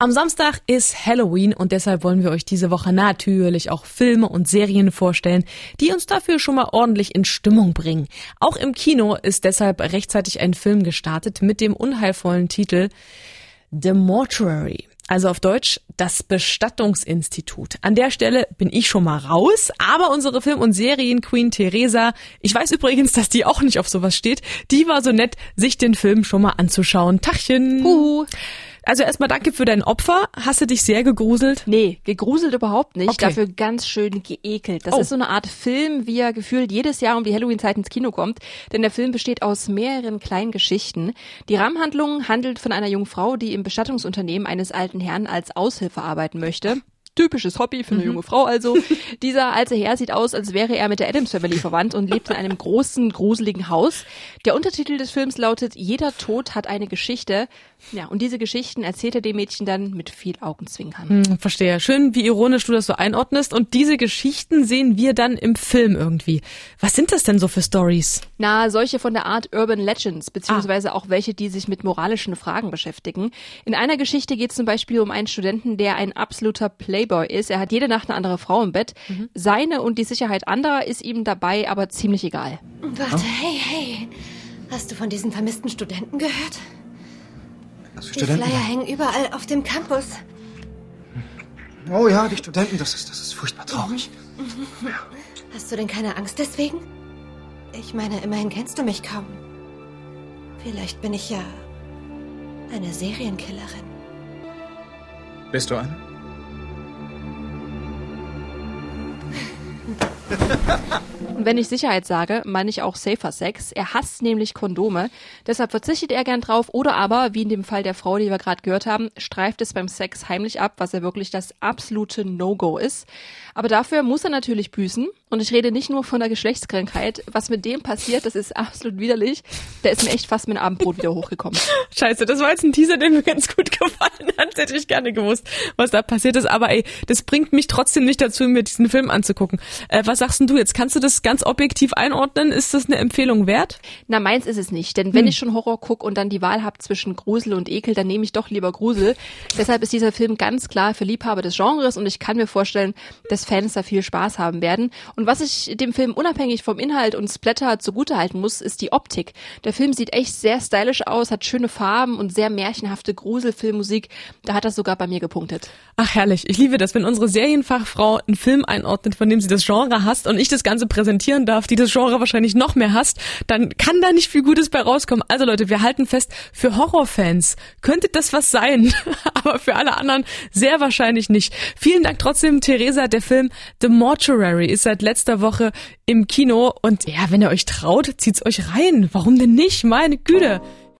Am Samstag ist Halloween und deshalb wollen wir euch diese Woche natürlich auch Filme und Serien vorstellen, die uns dafür schon mal ordentlich in Stimmung bringen. Auch im Kino ist deshalb rechtzeitig ein Film gestartet mit dem unheilvollen Titel The Mortuary. Also auf Deutsch das Bestattungsinstitut. An der Stelle bin ich schon mal raus, aber unsere Film- und Serien-Queen Theresa, ich weiß übrigens, dass die auch nicht auf sowas steht, die war so nett, sich den Film schon mal anzuschauen. Tachchen! Puh. Also erstmal danke für dein Opfer. Hast du dich sehr gegruselt? Nee, gegruselt überhaupt nicht. Okay. Dafür ganz schön geekelt. Das Oh. ist so eine Art Film, wie er gefühlt jedes Jahr um die Halloween-Zeit ins Kino kommt. Denn der Film besteht aus mehreren kleinen Geschichten. Die Rahmenhandlung handelt von einer jungen Frau, die im Bestattungsunternehmen eines alten Herrn als Aushilfe arbeiten möchte. Typisches Hobby für eine junge Frau also. Dieser alte Herr sieht aus, als wäre er mit der Adams Family verwandt und lebt in einem großen, gruseligen Haus. Der Untertitel des Films lautet Jeder Tod hat eine Geschichte. Ja, und diese Geschichten erzählt er dem Mädchen dann mit viel Augenzwinkern. Hm, verstehe. Schön, wie ironisch du das so einordnest. Und diese Geschichten sehen wir dann im Film irgendwie. Was sind das denn so für Stories? Na, solche von der Art Urban Legends, beziehungsweise auch welche, die sich mit moralischen Fragen beschäftigen. In einer Geschichte geht es zum Beispiel um einen Studenten, der ein absoluter Playboy ist. Er hat jede Nacht eine andere Frau im Bett. Seine und die Sicherheit anderer ist ihm dabei aber ziemlich egal. Warte, hey, hey. Hast du von diesen vermissten Studenten gehört? Also Die Flyer hängen überall auf dem Campus. Oh ja, die Studenten, das ist, das ist furchtbar traurig. Hast du denn keine Angst deswegen? Ich meine, immerhin kennst du mich kaum. Vielleicht bin ich ja eine Serienkillerin. Bist du eine? Und wenn ich Sicherheit sage, meine ich auch Safer Sex. Er hasst nämlich Kondome. Deshalb verzichtet er gern drauf oder aber, wie in dem Fall der Frau, die wir gerade gehört haben, streift es beim Sex heimlich ab, was ja wirklich das absolute No-Go ist. Aber dafür muss er natürlich büßen. Und ich rede nicht nur von der Geschlechtskrankheit. Was mit dem passiert, das ist absolut widerlich. Der ist mir echt fast mit dem Abendbrot wieder hochgekommen. Scheiße, das war jetzt ein Teaser, der mir ganz gut gefallen hat. Hätte ich gerne gewusst, was da passiert ist. Aber ey, das bringt mich trotzdem nicht dazu, mir diesen Film anzugucken. Äh, was sagst denn du jetzt? Kannst du das ganz objektiv einordnen? Ist das eine Empfehlung wert? Na, meins ist es nicht. Denn wenn ich schon Horror guck und dann die Wahl hab zwischen Grusel und Ekel, dann nehme ich doch lieber Grusel. Deshalb ist dieser Film ganz klar für Liebhaber des Genres und ich kann mir vorstellen, dass Fans da viel Spaß haben werden. Und was ich dem Film unabhängig vom Inhalt und Splatter zugutehalten muss, ist die Optik. Der Film sieht echt sehr stylisch aus, hat schöne Farben und sehr märchenhafte Gruselfilmmusik. Da hat das sogar bei mir gepunktet. Ach herrlich, ich liebe das, wenn unsere Serienfachfrau einen Film einordnet, von dem sie das Genre hasst und ich das Ganze präsentieren darf, die das Genre wahrscheinlich noch mehr hasst, dann kann da nicht viel Gutes bei rauskommen. Also Leute, wir halten fest, für Horrorfans könnte das was sein, aber für alle anderen sehr wahrscheinlich nicht. Vielen Dank trotzdem, Theresa. Der Film The Mortuary ist seit letzter Woche im Kino und ja, wenn ihr euch traut, zieht's euch rein. Warum denn nicht? Meine Güte.